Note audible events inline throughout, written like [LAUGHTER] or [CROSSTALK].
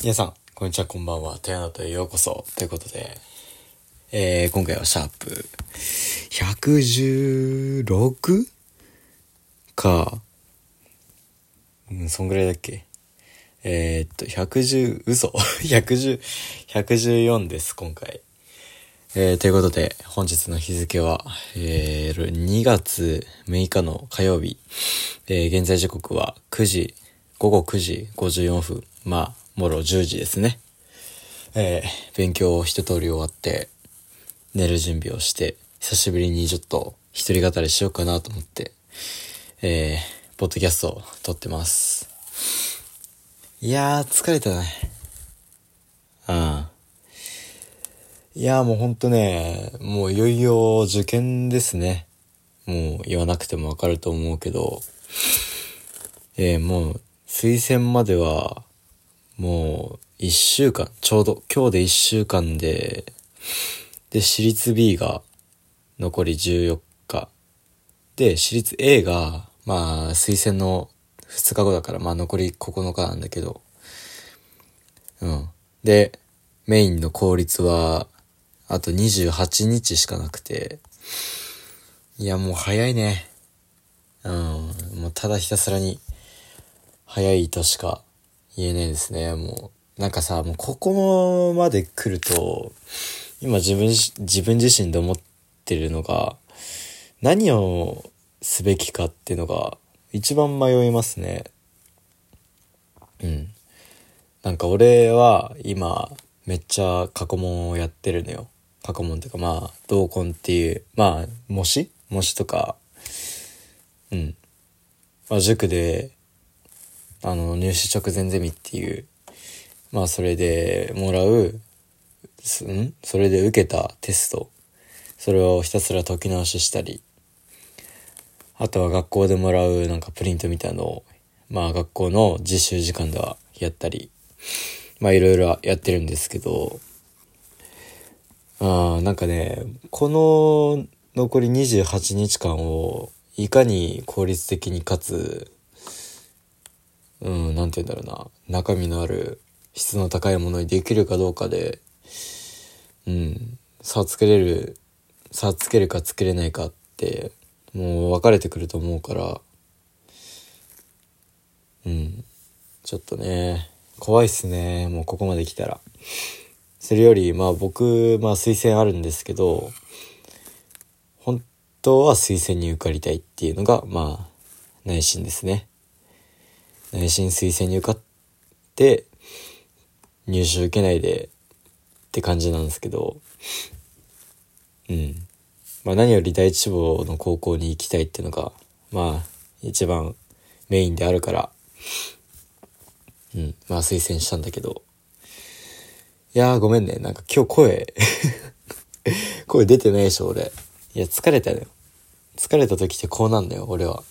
皆さん、こんにちは、こんばんは。テアナとへようこそ。ということで、えー、今回はシャープ 116? か。うん、そんぐらいだっけ？えー、っと、110、嘘 ?110、[LAUGHS] 114です、今回。えー、ということで、本日の日付は、えー、2月6日の火曜日。えー、現在時刻は9時、午後9時54分。まあ、もろ10時ですね。えー、勉強を一通り終わって、寝る準備をして、久しぶりにちょっと一人語りしようかなと思って、えー、ポッドキャストを撮ってます。いやー、疲れたね。うん。いやーもうほんとね、もういよいよ受験ですね。もう言わなくてもわかると思うけど、えー、もう推薦まではもう、一週間、ちょうど、今日で一週間で、で、私立 B が残り14日。で、私立 A が、まあ、推薦の2日後だから、まあ残り9日なんだけど、うん。で、メインの効率は、あと28日しかなくて、いや、もう早いね。うん。もうただひたすらに、早いとしか言えないですね、もう。なんかさ、もうここまで来ると、今自分、自分自身で思ってるのが、何をすべきかっていうのが一番迷いますね。うん。なんか俺は今めっちゃ過去問をやってるのよ。過去問っていうかまあ同梱っていう、まあ模試模試とか、うん。まあ塾であの、入試直前ゼミっていう、まあそれでもらう、ん？それで受けたテスト、それをひたすら解き直ししたり、あとは学校でもらうなんかプリントみたいのを、まあ学校の実習時間ではやったり、まあいろいろやってるんですけど、あなんかね、この残り28日間をいかに効率的にかつうん、なんて言うんだろうな、中身のある質の高いものにできるかどうかで、うん、差をつけれる、差をつけるかつけれないかって、もう分かれてくると思うから、うん、ちょっとね、怖いっすね、もうここまで来たら。それより、まあ僕、まあ推薦あるんですけど、本当は推薦に受かりたいっていうのが、まあ、内心ですね。内心推薦に受かって入試受けないでって感じなんですけどうん。まあ何より第一志望の高校に行きたいっていうのがまあ一番メインであるからうん。まあ推薦したんだけど。いやーごめんね。なんか今日声 [LAUGHS] 声出てないでしょ俺。いや疲れたよ。疲れた時ってこうなんだよ俺は。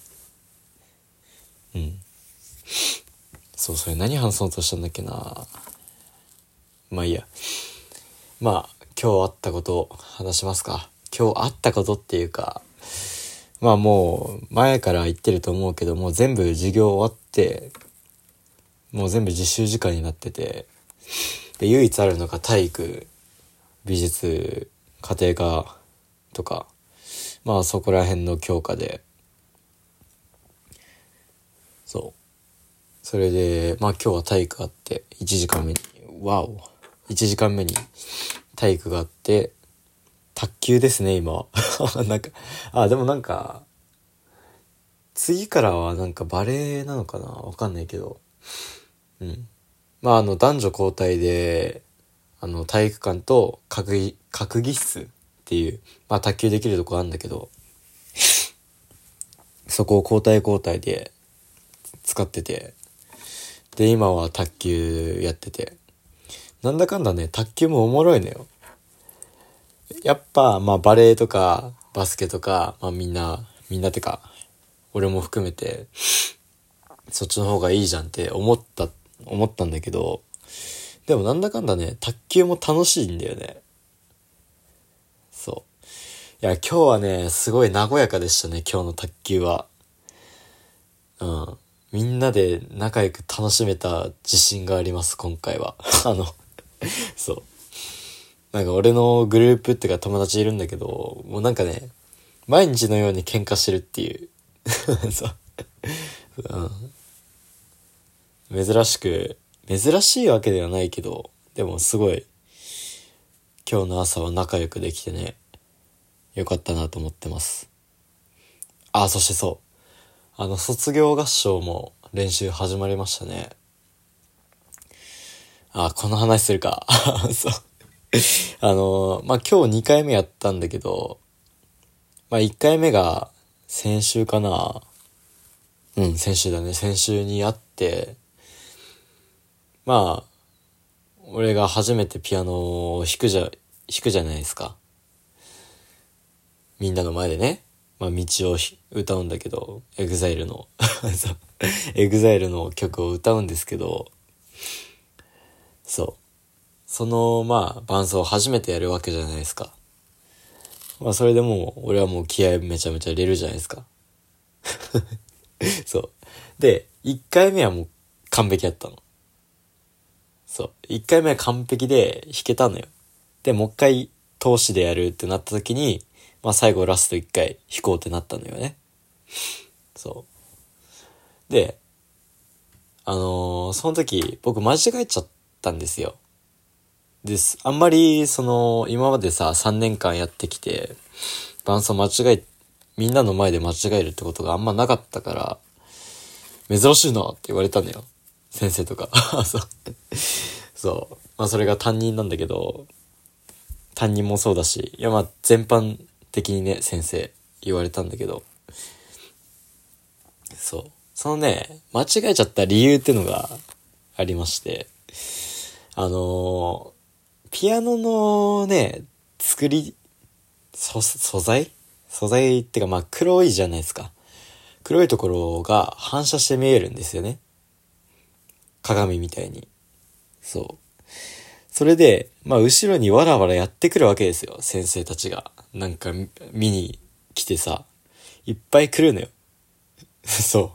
そう、それ何話そうとしたんだっけなまあいいや。まあ、今日あったことを話しますか。今日あったことっていうか、まあもう前から言ってると思うけど、もう全部授業終わって、もう全部実習時間になってて、で、唯一あるのが体育、美術、家庭科とか、まあそこら辺の教科で、そう。それで、まあ今日は体育があって、1時間目に、わお。1時間目に体育があって、卓球ですね、今は。[LAUGHS] なんか、あ、でもなんか、次からはなんかバレエなのかな？わかんないけど。うん。まああの男女交代で、あの体育館と閣議、閣議室っていう、まあ卓球できるとこあるんだけど、そこを交代交代で使ってて、で、今は卓球やってて。なんだかんだね、卓球もおもろいのよ。やっぱ、まあバレエとか、バスケとか、まあみんな、みんなてか、俺も含めて、そっちの方がいいじゃんって思った、思ったんだけど、でもなんだかんだね、卓球も楽しいんだよね。そう。いや、今日はね、すごい和やかでしたね、今日の卓球は。うん。みんなで仲良く楽しめた自信があります、今回は。[LAUGHS] あのそう。なんか俺のグループっていうか友達いるんだけど、もうなんかね、毎日のように喧嘩してるっていう。[LAUGHS] そう。うん。珍しく、珍しいわけではないけど、でもすごい、今日の朝は仲良くできてね、よかったなと思ってます。あ、そしてそう。あの、卒業合唱も練習始まりましたね。あ、この話するか。[LAUGHS] そう。あの、まあ、今日2回目やったんだけど、まあ、1回目が先週かな。うん、先週だね。先週に会って、まあ、俺が初めてピアノを弾くじゃ、弾くじゃないですか。みんなの前でね。まあ、道を歌うんだけど、 EXILE の [LAUGHS] EXILE の曲を歌うんですけど、そう。その、まあ、伴奏を初めてやるわけじゃないですか。まあ、それでもう、俺はもう気合めちゃめちゃ入れるじゃないですか。[LAUGHS] そう。で、1回目はもう完璧やったの。そう。1回目は完璧で弾けたのよ。で、もう一回通しでやるってなった時に、まあ最後ラスト1回弾こうってなったのよね。そう。で、あのー、その時僕間違えちゃったんですよ。です。あんまり、その、今までさ、3年間やってきて、伴奏間違え、みんなの前で間違えるってことがあんまなかったから、珍しいなって言われたんだよ。先生とか。[LAUGHS] そう。そう。まあそれが担任なんだけど、担任もそうだし、いやまあ全般的にね、先生言われたんだけど、そう。そのね、間違えちゃった理由ってのがありまして、あのー、ピアノのね、作り、素材？素材ってかまあ黒いじゃないですか。黒いところが反射して見えるんですよね。鏡みたいに。そう。それで、まあ後ろにわらわらやってくるわけですよ。先生たちが。なんか見に来てさ、いっぱい来るのよ。[LAUGHS] そう。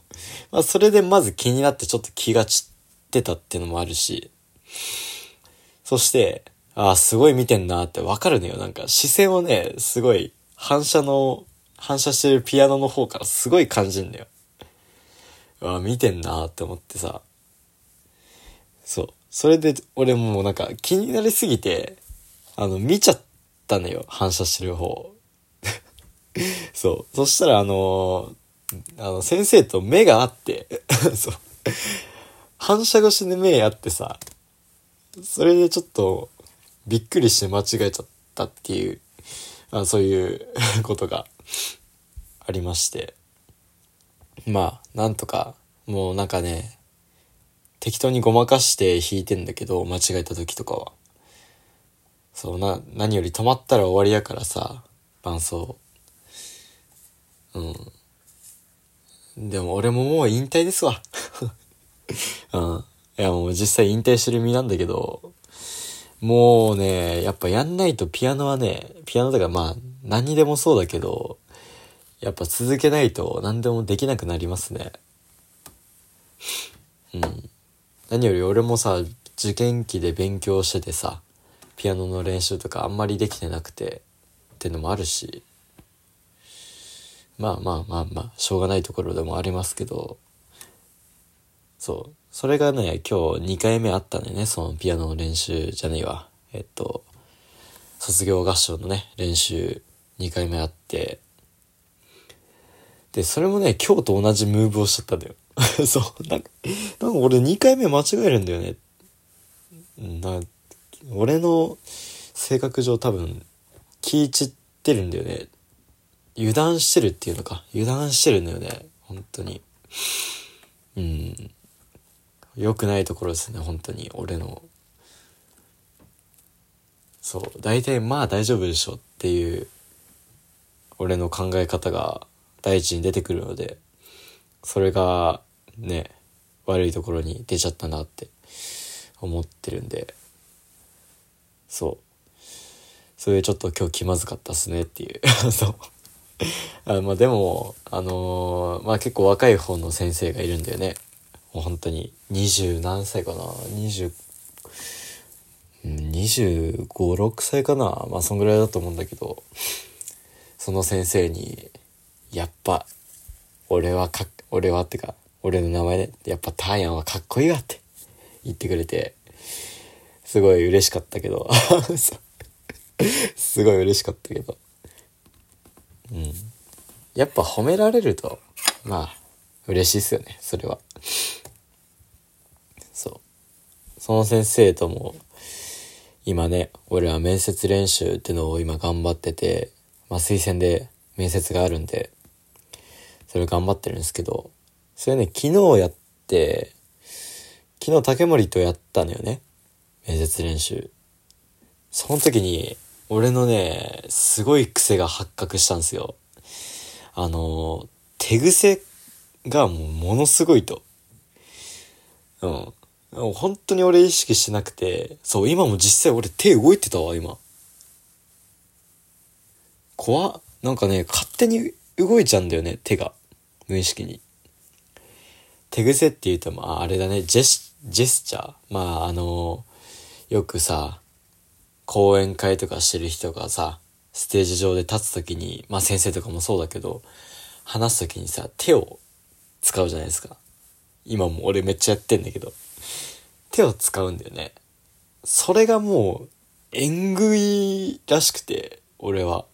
まあそれでまず気になってちょっと気が散ってたっていうのもあるし。そして、ああ、すごい見てんなってわかるのよ。なんか視線をね、すごい反射の反射してるピアノの方からすごい感じんだよ。うわ、見てんなって思ってさ。そう。それで、俺もうなんか気になりすぎて、あの、見ちゃったのよ。反射してる方。[LAUGHS] そう。そしたら、あのー、あの、先生と目があって [LAUGHS] そう。反射越しで目あってさ、それでちょっと、びっくりして間違えちゃったっていう、あそういう [LAUGHS] ことがありまして。まあ、なんとか、もうなんかね、適当にごまかして弾いてんだけど、間違えた時とかは。そうな、何より止まったら終わりやからさ、伴奏。うん。でも俺ももう引退ですわ。[LAUGHS] うん。いやもう実際引退してる身なんだけど、もうね、やっぱやんないとピアノはね、ピアノだからまあ何にでもそうだけど、やっぱ続けないと何でもできなくなりますね。うん。何より俺もさ、受験期で勉強しててさ、ピアノの練習とかあんまりできてなくて、ってのもあるし、まあまあまあまあ、しょうがないところでもありますけど、そう。それがね、今日2回目あったんだよね、そのピアノの練習じゃねえわ。えっと、卒業合唱のね、練習2回目あって、で、それもね、今日と同じムーブをしちゃったんだよ。[LAUGHS] そう。なんか、なんか俺2回目間違えるんだよね。な、俺の性格上多分、気散ってるんだよね。油断してるっていうのか。油断してるんだよね。本当に。うん。良くないところですね、本当に。俺の。そう。大体まあ大丈夫でしょっていう、俺の考え方が第一に出てくるので、それがね、悪いところに出ちゃったなって思ってるんで、そう。それちょっと今日気まずかったっすねっていう。[LAUGHS] そう。あ。まあでも、あのー、まあ結構若い方の先生がいるんだよね。もう本当に。二十何歳かな。二十25、6歳かな。まあそんぐらいだと思うんだけど。その先生にやっぱ俺はか俺はってか俺の名前で、やっぱターヤンはかっこいいわって言ってくれて。すごい嬉しかったけど。[LAUGHS] すごい嬉しかったけど。うん。やっぱ褒められるとまあ嬉しいっすよねそれは。そう。その先生とも今ね俺は面接練習ってのを今頑張っててまあ推薦で面接があるんでそれ頑張ってるんですけどそれね昨日やって昨日竹森とやったのよね。面接練習その時に俺のねすごい癖が発覚したんですよあの手癖がもうものすごいと。うん。本当に俺意識してなくて、そう、今も実際俺手動いてたわ、今。怖っ。なんかね、勝手に動いちゃうんだよね、手が。無意識に。手癖って言うと、まあ、あれだね、ジェス、ジェスチャー。まあ、あのよくさ、講演会とかしてる人がさ、ステージ上で立つ時に、まあ先生とかもそうだけど、話す時にさ、手を使うじゃないですか。今も俺めっちゃやってんだけど。手を使うんだよね。それがもう、縁食いらしくて、俺は。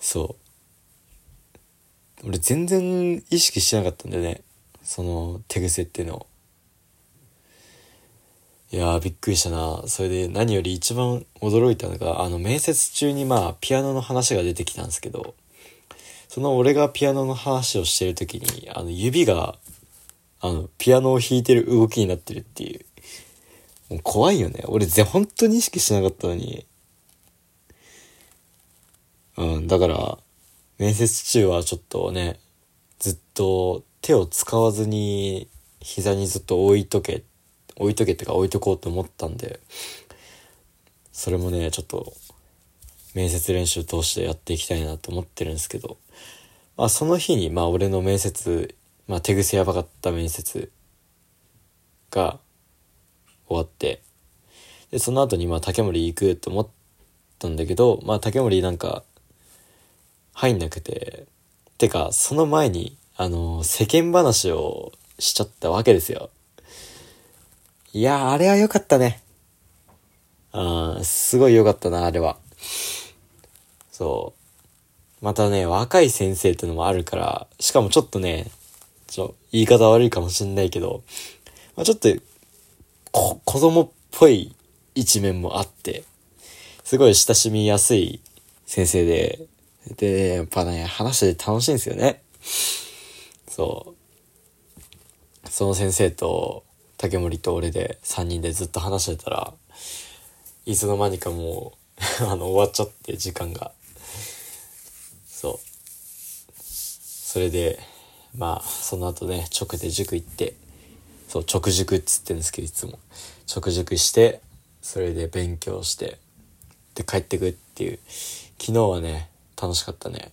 そう。俺全然意識してなかったんだよね。その手癖っていうのを。いやーびっくりしたな。それで何より一番驚いたのが、あの面接中にまあピアノの話が出てきたんですけど、その俺がピアノの話をしてる時に、あの指が、あの、ピアノを弾いてる動きになってるっていう。もう怖いよね。俺ぜ、本当に意識しなかったのに。うん、だから、面接中はちょっとね、ずっと手を使わずに膝にずっと置いとけって、置いとけってか置いとこうと思ったんで、それもね、ちょっと面接練習通してやっていきたいなと思ってるんですけど、まあその日に、まあ俺の面接、まあ手癖やばかった面接が終わって、で、その後にまあ竹森行くと思ったんだけど、まあ竹森なんか入んなくて、てかその前に、あの、世間話をしちゃったわけですよ。いやあれは良かったね。あすごい良かったな、あれは。そう。またね、若い先生ってのもあるから、しかもちょっとね、ちょ、言い方悪いかもしんないけど、まあ、ちょっと、こ、子供っぽい一面もあって、すごい親しみやすい先生で、で、やっぱね、話して楽しいんですよね。そう。その先生と、竹森と俺で3人でずっと話してたら、いつの間にかもう [LAUGHS] あの、終わっちゃって時間が。そう。それでまあその後ね直で塾行ってそう直塾っつってんですけどいつも。直塾してそれで勉強してで帰ってくっていう。昨日はね楽しかったね。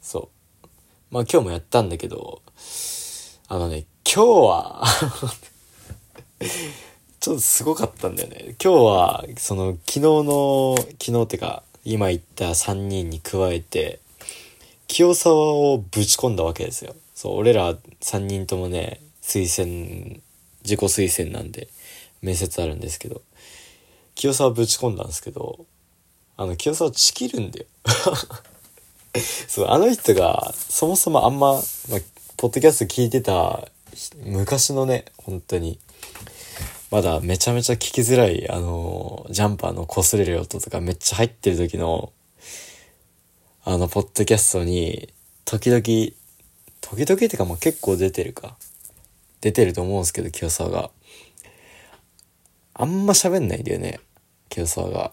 そう。まあ今日もやったんだけどあのね今日はちょっとすごかったんだよね今日はその昨日の昨日ってか今言った3人に加えて、清沢をぶち込んだわけですよ。そう、俺ら3人ともね、推薦、自己推薦なんで、面接あるんですけど、清沢ぶち込んだんですけど、あの、清沢ちきるんだよ。[LAUGHS] そう、あの人が、そもそもあんま、まあ、ポッドキャスト聞いてた、昔のね、本当に、まだめちゃめちゃ聞きづらい、あの、ジャンパーの擦れる音とかめっちゃ入ってる時の、あの、ポッドキャストに、時々、時々ってかまあ結構出てるか。出てると思うんですけど、清沢が。あんま喋んないんだよね、清沢が。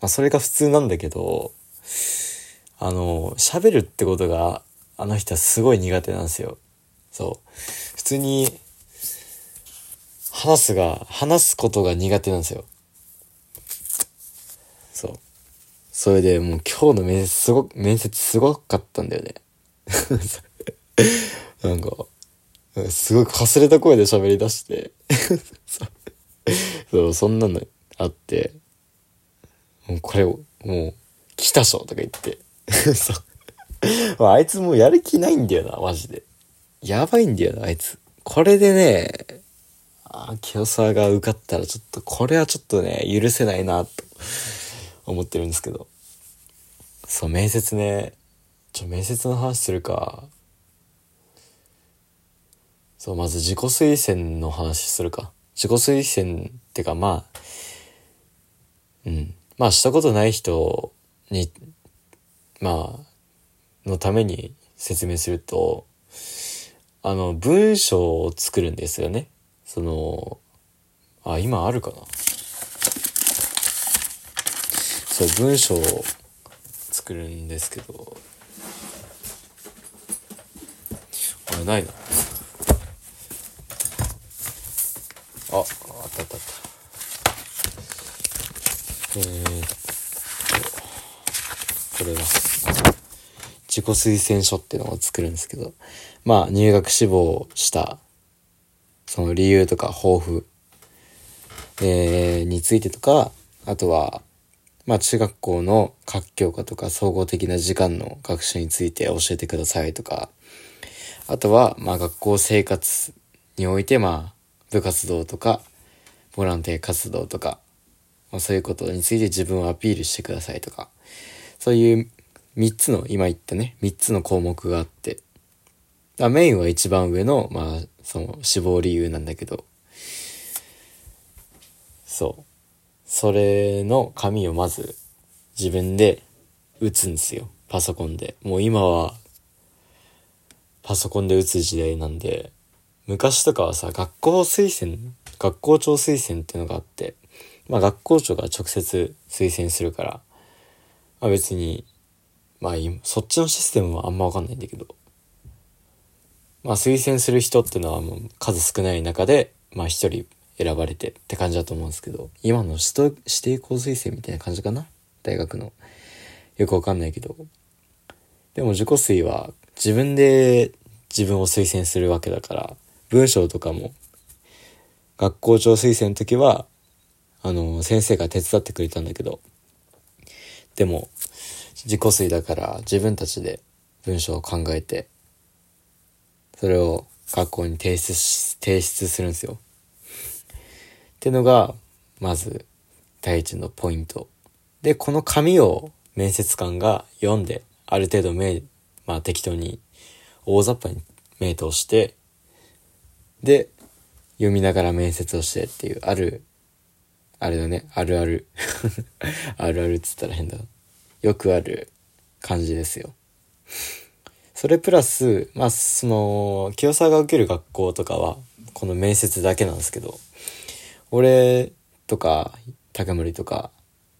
まあそれが普通なんだけど、あの、喋るってことが、あの人はすごい苦手なんですよ。そう。普通に話すが、話すことが苦手なんですよ。そう。それでもう今日の面接すご、面接すごかったんだよね。[LAUGHS] なんか、すごいかすれた声で喋り出して [LAUGHS] そう、そんなのあって、もうこれを、もう、来たしょとか言って [LAUGHS] そう。あいつもうやる気ないんだよな、マジで。やばいんだよな、あいつ。これでね、あ清沢が受かったらちょっと、これはちょっとね、許せないな、と思ってるんですけど。そう、面接ね、ちょ、面接の話するか。そう、まず自己推薦の話するか。自己推薦ってか、まあ、うん。まあ、したことない人に、まあ、のために説明すると、あの、文章を作るんですよね。その、あ、今あるかな。そう、文章を作るんですけど、あれないな。あ、あったあったあった。えー、っと、これは。自己推薦書っていうのを作るんですけど、まあ入学志望したその理由とか抱負、えー、についてとか、あとは、まあ中学校の活教科とか総合的な時間の学習について教えてくださいとか、あとは、まあ学校生活において、まあ部活動とか、ボランティア活動とか、まあ、そういうことについて自分をアピールしてくださいとか、そういう3つの、今言ったね、3つの項目があって、だメインは一番上の、まあ、その死亡理由なんだけど、そう。それの紙をまず自分で打つんですよ。パソコンで。もう今はパソコンで打つ時代なんで、昔とかはさ、学校推薦、学校長推薦っていうのがあって、まあ学校長が直接推薦するから、まあ別にまあ、そっちのシステムはあんまわかんないんだけど、まあ、推薦する人ってのはもう数少ない中で、まあ一人選ばれてって感じだと思うんですけど、今の指定校推薦みたいな感じかな？大学の。よくわかんないけど。でも自己推は自分で自分を推薦するわけだから、文章とかも、学校長推薦の時は、あの、先生が手伝ってくれたんだけど、でも、自己推だから自分たちで文章を考えて、それを学校に提出し、提出するんですよ。ってのが、まず、第一のポイント。で、この紙を面接官が読んで、ある程度目、まあ適当に大雑把に目通して、で、読みながら面接をしてっていう、ある、あれだね、あるある。[LAUGHS] あるあるっつったら変だな。よくある感じですよ。それプラス、まあ、その、清沢が受ける学校とかは、この面接だけなんですけど、俺とか、竹森とか、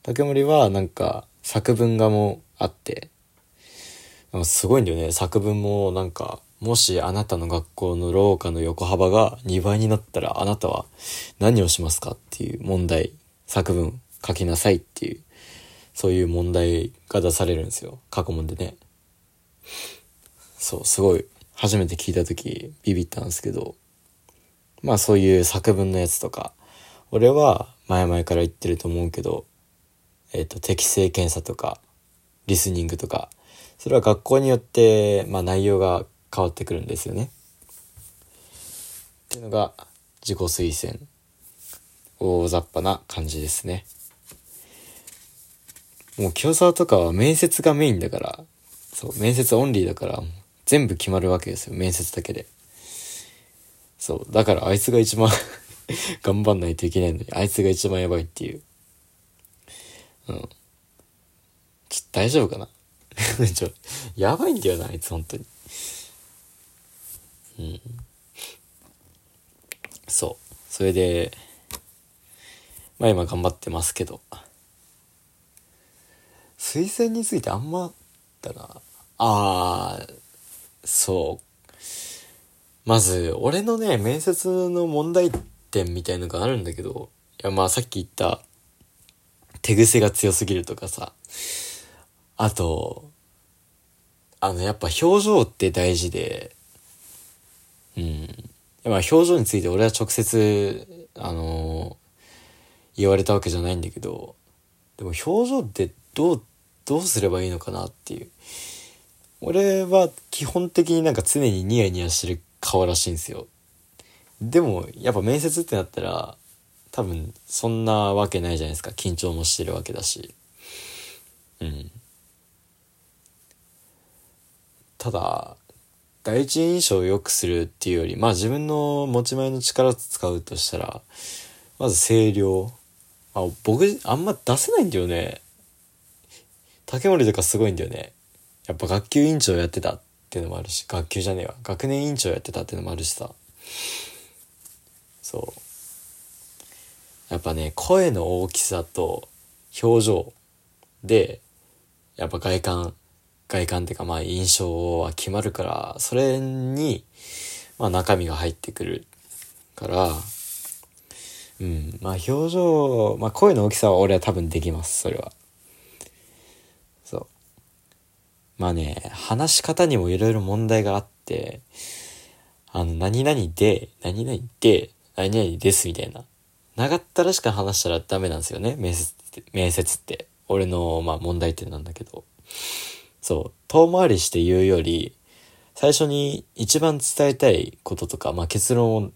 竹森はなんか作文がもあって、すごいんだよね。作文もなんか、もしあなたの学校の廊下の横幅が2倍になったらあなたは何をしますかっていう問題、作文書きなさいっていうそういう問題が出されるんですよ。過去問でね。そう、すごい、初めて聞いた時ビビったんですけど、まあそういう作文のやつとか、俺は前々から言ってると思うけど、えっ、ー、と、適正検査とか、リスニングとか、それは学校によって、まあ内容が変わってくるんですよね。っていうのが、自己推薦。大雑把な感じですね。もう清沢とかは面接がメインだから、そう、面接オンリーだから、全部決まるわけですよ、面接だけで。そう、だからあいつが一番 [LAUGHS] 頑張んないといけないのに、あいつが一番やばいっていう。うん。ちょ大丈夫かな？[LAUGHS] ちょ、やばいんだよな、あいつ、本当に。うん。そう。それで、まあ今頑張ってますけど。推薦についてあんまだな。あー、そう。まず、俺のね、面接の問題点みたいのがあるんだけど、いや、まあさっき言った、手癖が強すぎるとかさ、あと、あの、やっぱ表情って大事で、うん。まあ表情について俺は直接、あのー言われたわけじゃないんだけど、でも表情ってどう、どうすればいいのかなっていう。俺は基本的になんか常にニヤニヤしてる顔らしいんですよ。でも、やっぱ面接ってなったら、多分そんなわけないじゃないですか。緊張もしてるわけだし。うん。ただ、第一印象を良くするっていうより、まあ自分の持ち前の力使うとしたら、まず声量。あ、僕、あんま出せないんだよね。竹森とかすごいんだよね。やっぱ学級委員長やってたっていうのもあるし、学級じゃねえわ。学年委員長やってたっていうのもあるしさ。そう。やっぱね、声の大きさと表情で、やっぱ外観、外観っていうかまあ印象は決まるから、それに、まあ中身が入ってくるから、うん、まあ表情、まあ声の大きさは俺は多分できます、それは。そう。まあね、話し方にもいろいろ問題があって、あの、何々で、何々で、何々ですみたいな。長ったらしく話したらダメなんですよね、面接って。面接って。俺の、まあ問題点なんだけど。そう。遠回りして言うより、最初に一番伝えたいこととか、まあ結論を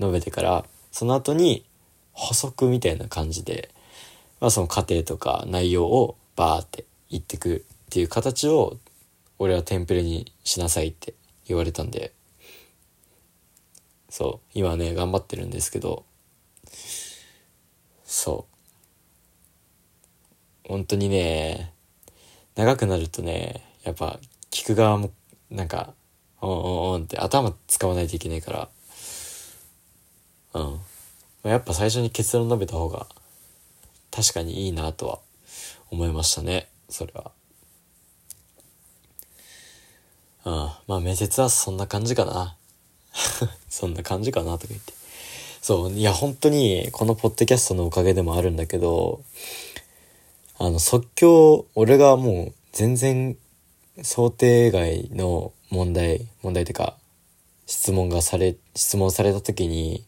述べてから、その後に補足みたいな感じで、まあその過程とか内容をバーって言ってくっていう形を、俺はテンプレにしなさいって言われたんで、そう、今ね、頑張ってるんですけど、そう。本当にね、長くなるとね、やっぱ聞く側もなんか、おんおんおんって頭使わないといけないから、うん。やっぱ最初に結論述べた方が確かにいいなとは思いましたね、それは。うん。まあ面接はそんな感じかな。[LAUGHS] そんな感じかなとか言って。そう、いや本当にこのポッドキャストのおかげでもあるんだけど、あの即興、俺がもう全然想定外の問題、問題ってか、質問がされ、質問された時に、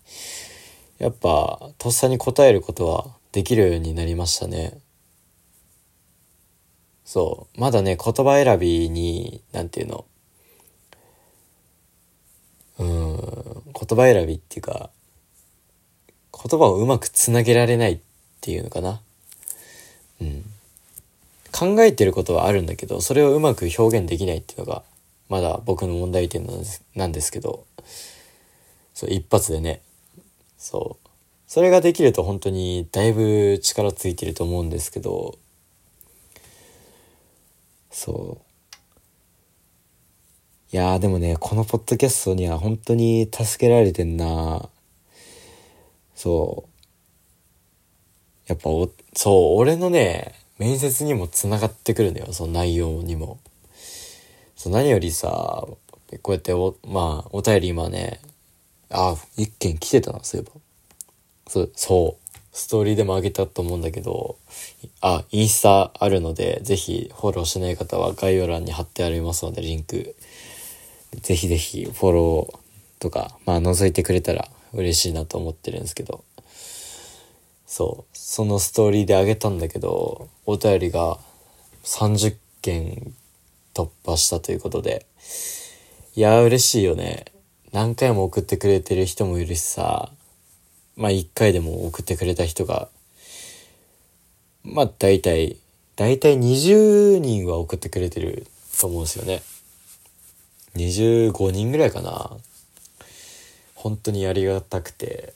やっぱ、とっさに答えることはできるようになりましたね。そう。まだね、言葉選びに、なんていうの、うん、言葉選びっていうか、言葉をうまくつなげられないっていうのかな。うん。考えてることはあるんだけど、それをうまく表現できないっていうのが、まだ僕の問題点なんですなんですけど、そう、一発でね、そう。それができると本当にだいぶ力ついてると思うんですけど、そう。いやーでもね、このポッドキャストには本当に助けられてんなそう。やっぱお、そう、俺のね、面接にも繋がってくるんだよ、その内容にも。そう、何よりさ、こうやってお、まあ、お便り今ね、あ、一件来てたな、そういえば。そう、そう。ストーリーでも上げたと思うんだけど、あ、インスタあるので、ぜひフォローしない方は概要欄に貼ってありますので、リンク。ぜひぜひフォローとか、まあ覗いてくれたら嬉しいなと思ってるんですけど。そう。そのストーリーであげたんだけど、お便りが30件突破したということで。いや嬉しいよね。何回も送ってくれてる人もいるしさ。まあ1回でも送ってくれた人が、まあ大体、大体20人は送ってくれてると思うんですよね。25人ぐらいかな。本当にありがたくて。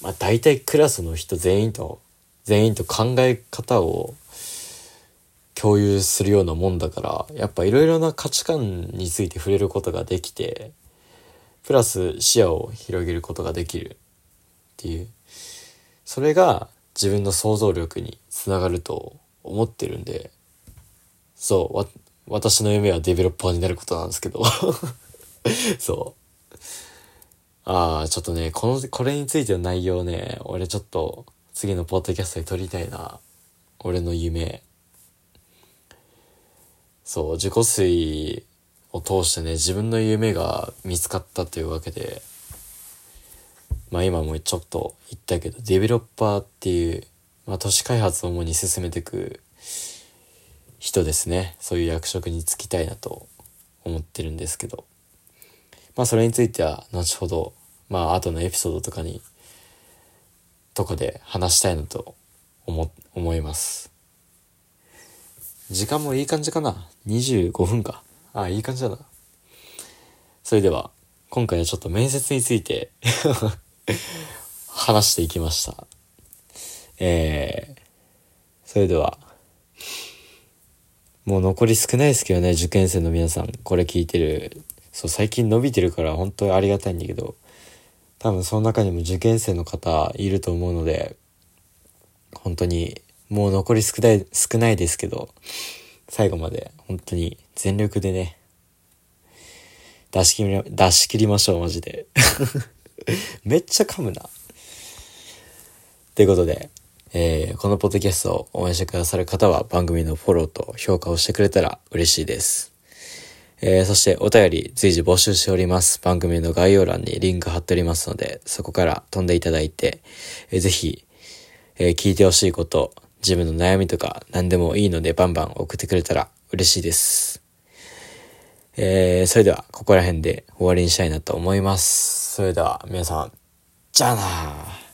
まあ大体クラスの人全員と、全員と考え方を共有するようなもんだから、やっぱいろいろな価値観について触れることができて、プラス視野を広げることができるっていう。それが自分の想像力につながると思ってるんで、そう、私の夢はデベロッパーになることなんですけど。[LAUGHS] そう。ああ、ちょっとね、この、これについての内容ね、俺ちょっと次のポッドキャストで撮りたいな。俺の夢。そう、自己推を通してね、自分の夢が見つかったというわけで、まあ今もちょっと言ったけど、デベロッパーっていう、まあ都市開発を主に進めていく人ですね。そういう役職に就きたいなと思ってるんですけど。まあそれについては後ほど、まあ後のエピソードとかに、とかで話したいなと思、思います。時間もいい感じかな ?25 分か。あ、いい感じだな。それでは、今回はちょっと面接について [LAUGHS] 話していきました。えー、それでは、もう残り少ないですけどね、受験生の皆さん、これ聞いてる。そう、最近伸びてるから本当にありがたいんだけど、多分その中にも受験生の方いると思うので、本当にもう残り少ない、少ないですけど、最後まで本当に全力でね、出し切り、出し切りましょう、マジで。[LAUGHS] めっちゃ噛むな。ということで、えー、このポッドキャストを応援してくださる方は番組のフォローと評価をしてくれたら嬉しいです。えー、そしてお便り随時募集しております。番組の概要欄にリンク貼っておりますので、そこから飛んでいただいて、えー、ぜひ、えー、聞いてほしいこと、自分の悩みとか何でもいいのでバンバン送ってくれたら嬉しいです。えー、それではここら辺で終わりにしたいなと思います。それでは皆さん、じゃあな